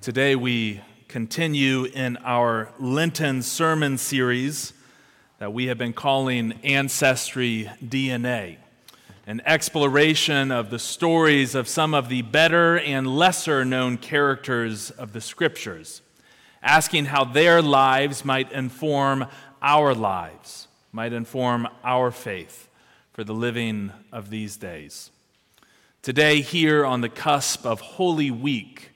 Today we continue in our Lenten sermon series that we have been calling Ancestry DNA, an exploration of the stories of some of the better and lesser known characters of the Scriptures, asking how their lives might inform our lives, might inform our faith for the living of these days. Today, here on the cusp of Holy Week,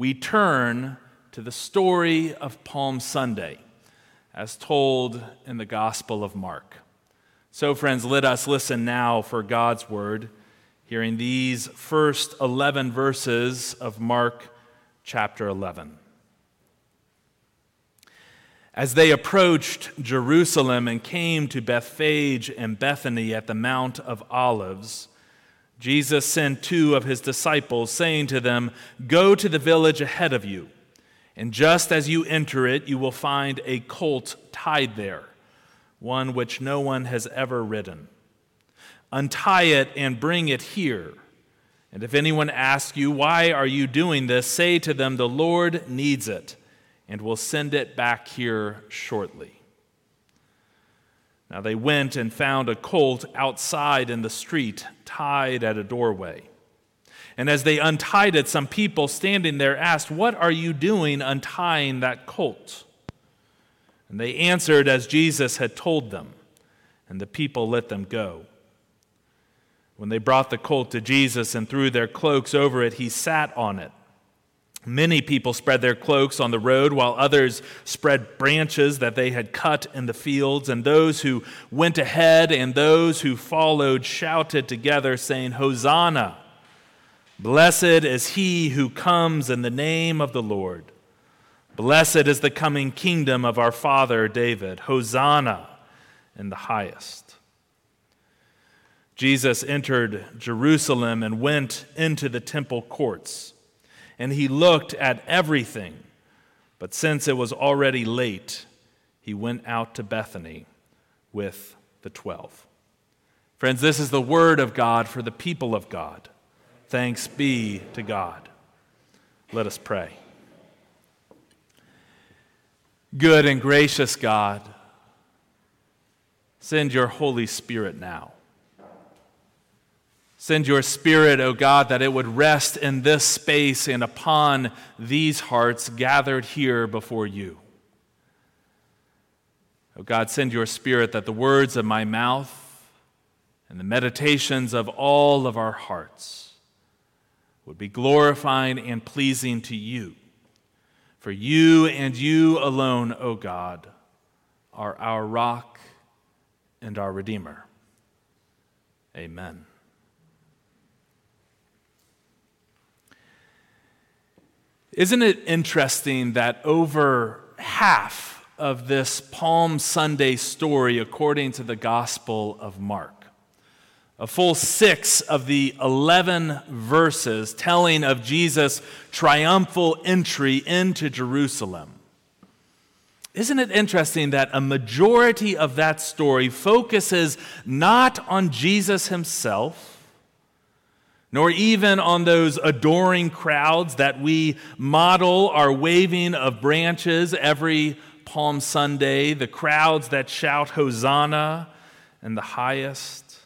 we turn to the story of Palm Sunday, as told in the Gospel of Mark. So, friends, let us listen now for God's word, hearing these first 11 verses of Mark chapter 11. As they approached Jerusalem and came to Bethphage and Bethany at the Mount of Olives, Jesus sent two of his disciples, saying to them, Go to the village ahead of you, and just as you enter it, you will find a colt tied there, one which no one has ever ridden. Untie it and bring it here. And if anyone asks you, Why are you doing this? say to them, The Lord needs it, and will send it back here shortly. Now they went and found a colt outside in the street, tied at a doorway. And as they untied it, some people standing there asked, What are you doing untying that colt? And they answered as Jesus had told them, and the people let them go. When they brought the colt to Jesus and threw their cloaks over it, he sat on it. Many people spread their cloaks on the road, while others spread branches that they had cut in the fields. And those who went ahead and those who followed shouted together, saying, Hosanna! Blessed is he who comes in the name of the Lord. Blessed is the coming kingdom of our father David. Hosanna in the highest. Jesus entered Jerusalem and went into the temple courts and he looked at everything. But since it was already late, he went out to Bethany with the twelve. Friends, this is the word of God for the people of God. Thanks be to God. Let us pray. Good and gracious God, send your Holy Spirit now Send your spirit, O God, that it would rest in this space and upon these hearts gathered here before you. O God, send your spirit that the words of my mouth and the meditations of all of our hearts would be glorifying and pleasing to you. For you and you alone, O God, are our rock and our Redeemer. Amen. Isn't it interesting that over half of this Palm Sunday story, according to the Gospel of Mark, a full six of the 11 verses telling of Jesus' triumphal entry into Jerusalem. Isn't it interesting that a majority of that story focuses not on Jesus himself? Nor even on those adoring crowds that we model our waving of branches every Palm Sunday, the crowds that shout Hosanna and the highest.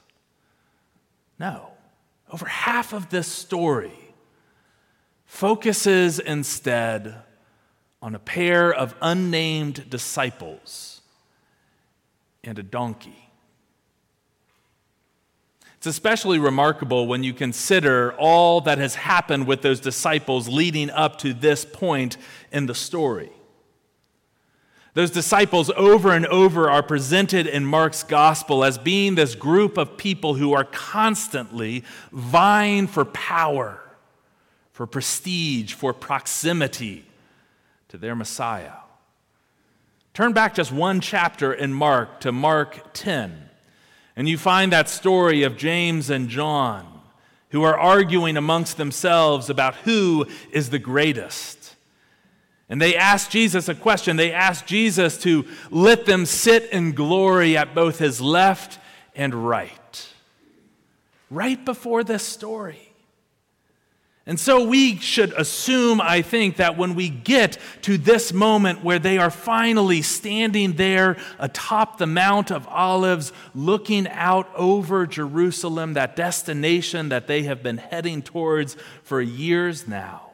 No, over half of this story focuses instead on a pair of unnamed disciples and a donkey. It's especially remarkable when you consider all that has happened with those disciples leading up to this point in the story. Those disciples, over and over, are presented in Mark's gospel as being this group of people who are constantly vying for power, for prestige, for proximity to their Messiah. Turn back just one chapter in Mark to Mark 10. And you find that story of James and John who are arguing amongst themselves about who is the greatest. And they ask Jesus a question. They ask Jesus to let them sit in glory at both his left and right. Right before this story. And so we should assume, I think, that when we get to this moment where they are finally standing there atop the Mount of Olives, looking out over Jerusalem, that destination that they have been heading towards for years now,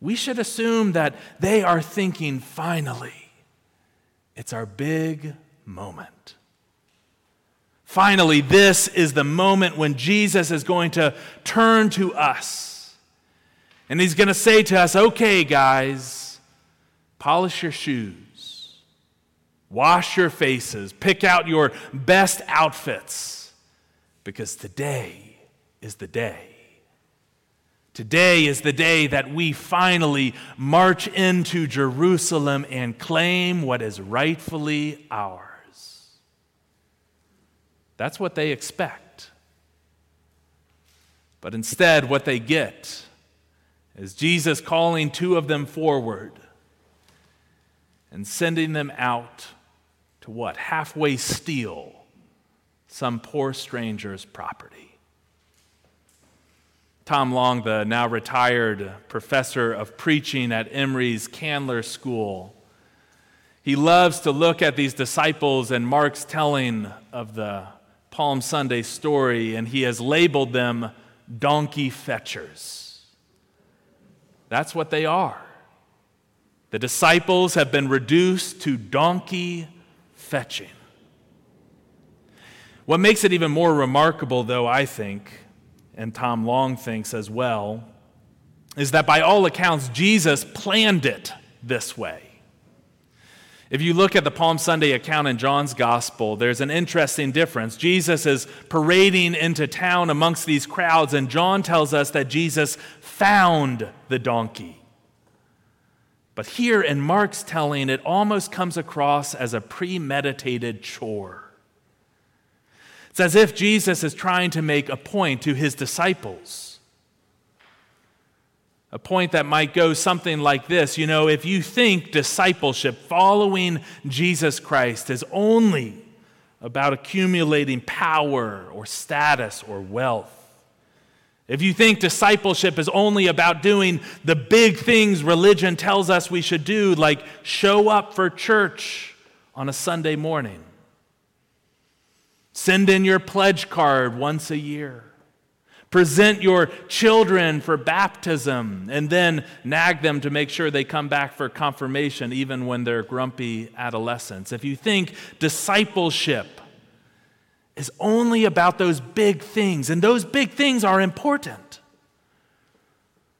we should assume that they are thinking, finally, it's our big moment. Finally, this is the moment when Jesus is going to turn to us. And he's going to say to us, okay, guys, polish your shoes, wash your faces, pick out your best outfits, because today is the day. Today is the day that we finally march into Jerusalem and claim what is rightfully ours. That's what they expect. But instead, what they get is Jesus calling two of them forward and sending them out to what? Halfway steal some poor stranger's property. Tom Long, the now retired professor of preaching at Emory's Candler School, he loves to look at these disciples and Mark's telling of the Palm Sunday story, and he has labeled them donkey fetchers. That's what they are. The disciples have been reduced to donkey fetching. What makes it even more remarkable, though, I think, and Tom Long thinks as well, is that by all accounts, Jesus planned it this way. If you look at the Palm Sunday account in John's gospel, there's an interesting difference. Jesus is parading into town amongst these crowds, and John tells us that Jesus found the donkey. But here in Mark's telling, it almost comes across as a premeditated chore. It's as if Jesus is trying to make a point to his disciples a point that might go something like this. You know, if you think discipleship, following Jesus Christ, is only about accumulating power or status or wealth, if you think discipleship is only about doing the big things religion tells us we should do, like show up for church on a Sunday morning, send in your pledge card once a year, Present your children for baptism and then nag them to make sure they come back for confirmation, even when they're grumpy adolescents. If you think discipleship is only about those big things, and those big things are important,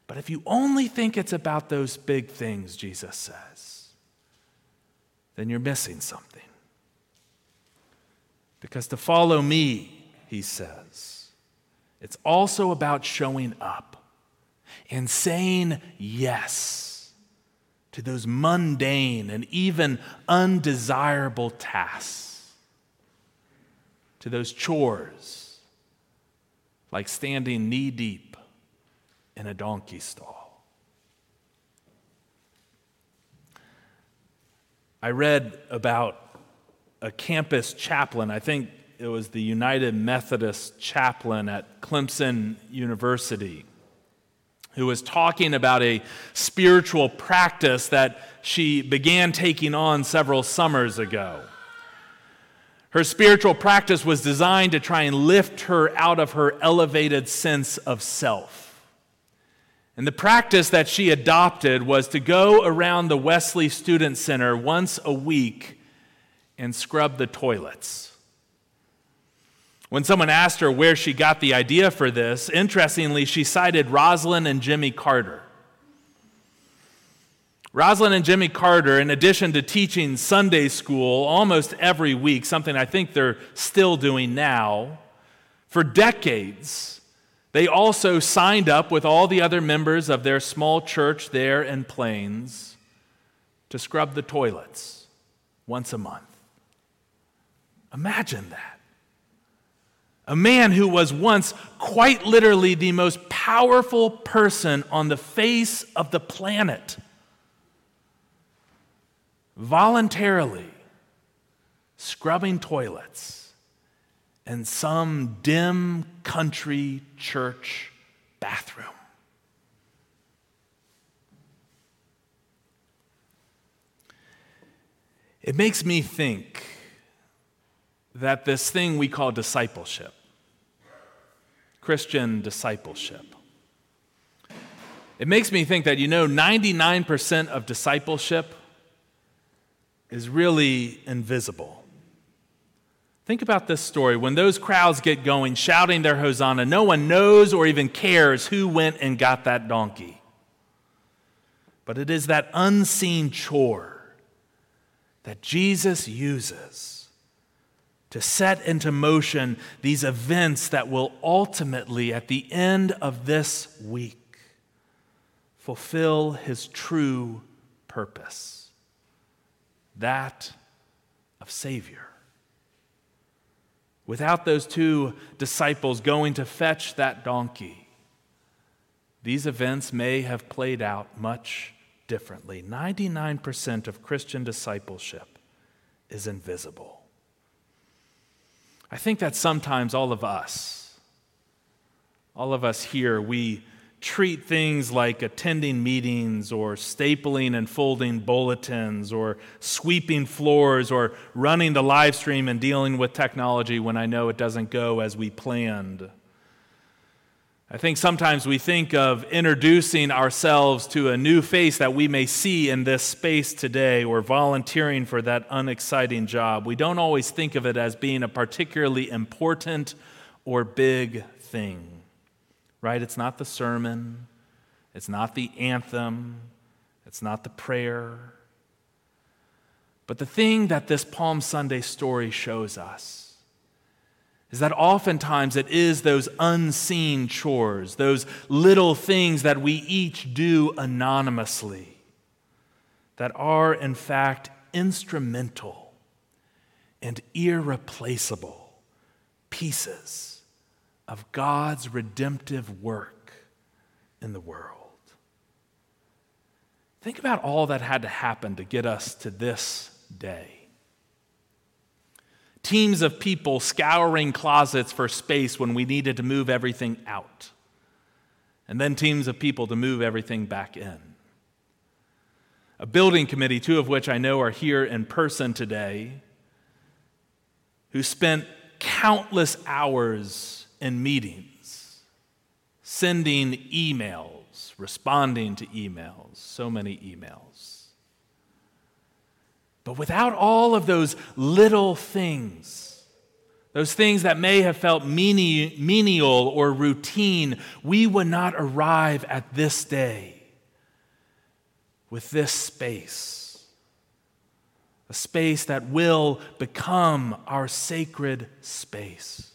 but if you only think it's about those big things, Jesus says, then you're missing something. Because to follow me, he says, it's also about showing up and saying yes to those mundane and even undesirable tasks, to those chores like standing knee deep in a donkey stall. I read about a campus chaplain, I think it was the United Methodist chaplain at Clemson University who was talking about a spiritual practice that she began taking on several summers ago. Her spiritual practice was designed to try and lift her out of her elevated sense of self. And the practice that she adopted was to go around the Wesley Student Center once a week and scrub the toilets. When someone asked her where she got the idea for this, interestingly, she cited Rosalynn and Jimmy Carter. Rosalynn and Jimmy Carter, in addition to teaching Sunday school almost every week, something I think they're still doing now, for decades, they also signed up with all the other members of their small church there in Plains to scrub the toilets once a month. Imagine that a man who was once quite literally the most powerful person on the face of the planet, voluntarily scrubbing toilets in some dim country church bathroom. It makes me think that this thing we call discipleship, Christian discipleship, it makes me think that, you know, 99% of discipleship is really invisible. Think about this story. When those crowds get going, shouting their hosanna, no one knows or even cares who went and got that donkey. But it is that unseen chore that Jesus uses to set into motion these events that will ultimately, at the end of this week, fulfill his true purpose that of Savior. Without those two disciples going to fetch that donkey, these events may have played out much differently. 99% of Christian discipleship is invisible. I think that sometimes all of us, all of us here, we treat things like attending meetings or stapling and folding bulletins or sweeping floors or running the live stream and dealing with technology when I know it doesn't go as we planned. I think sometimes we think of introducing ourselves to a new face that we may see in this space today or volunteering for that unexciting job. We don't always think of it as being a particularly important or big thing right? It's not the sermon, it's not the anthem, it's not the prayer. But the thing that this Palm Sunday story shows us is that oftentimes it is those unseen chores, those little things that we each do anonymously, that are in fact instrumental and irreplaceable pieces of God's redemptive work in the world. Think about all that had to happen to get us to this day. Teams of people scouring closets for space when we needed to move everything out, and then teams of people to move everything back in. A building committee, two of which I know are here in person today, who spent countless hours in meetings, sending emails, responding to emails, so many emails. But without all of those little things, those things that may have felt menial or routine, we would not arrive at this day with this space. A space that will become our sacred space.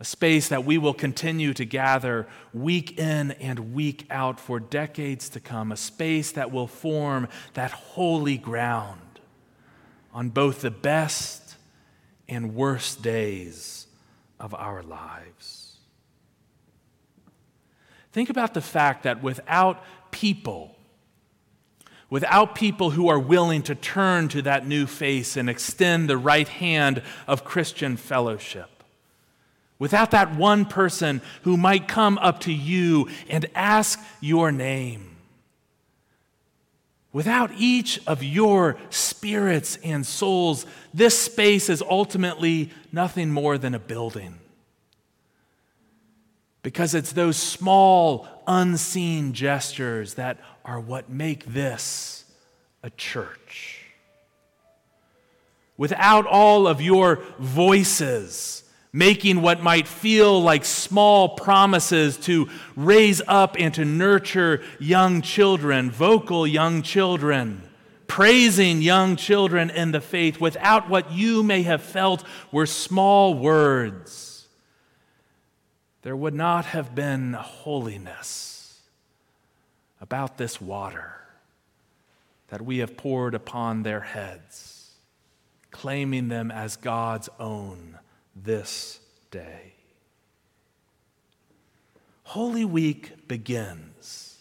A space that we will continue to gather week in and week out for decades to come, a space that will form that holy ground on both the best and worst days of our lives. Think about the fact that without people, without people who are willing to turn to that new face and extend the right hand of Christian fellowship, without that one person who might come up to you and ask your name, without each of your spirits and souls, this space is ultimately nothing more than a building. Because it's those small, unseen gestures that are what make this a church. Without all of your voices, making what might feel like small promises to raise up and to nurture young children, vocal young children, praising young children in the faith without what you may have felt were small words. There would not have been holiness about this water that we have poured upon their heads, claiming them as God's own this day. Holy Week begins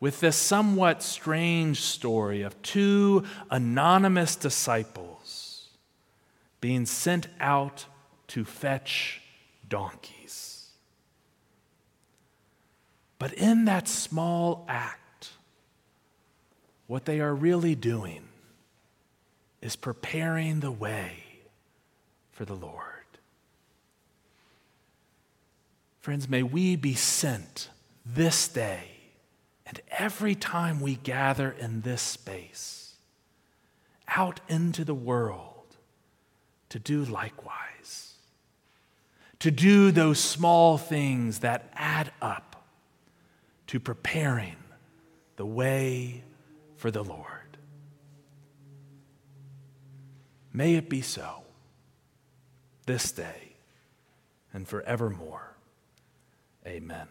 with this somewhat strange story of two anonymous disciples being sent out to fetch donkeys. But in that small act, what they are really doing is preparing the way for the Lord. Friends, may we be sent this day and every time we gather in this space out into the world to do likewise, to do those small things that add up to preparing the way for the Lord. May it be so this day and forevermore. Amen.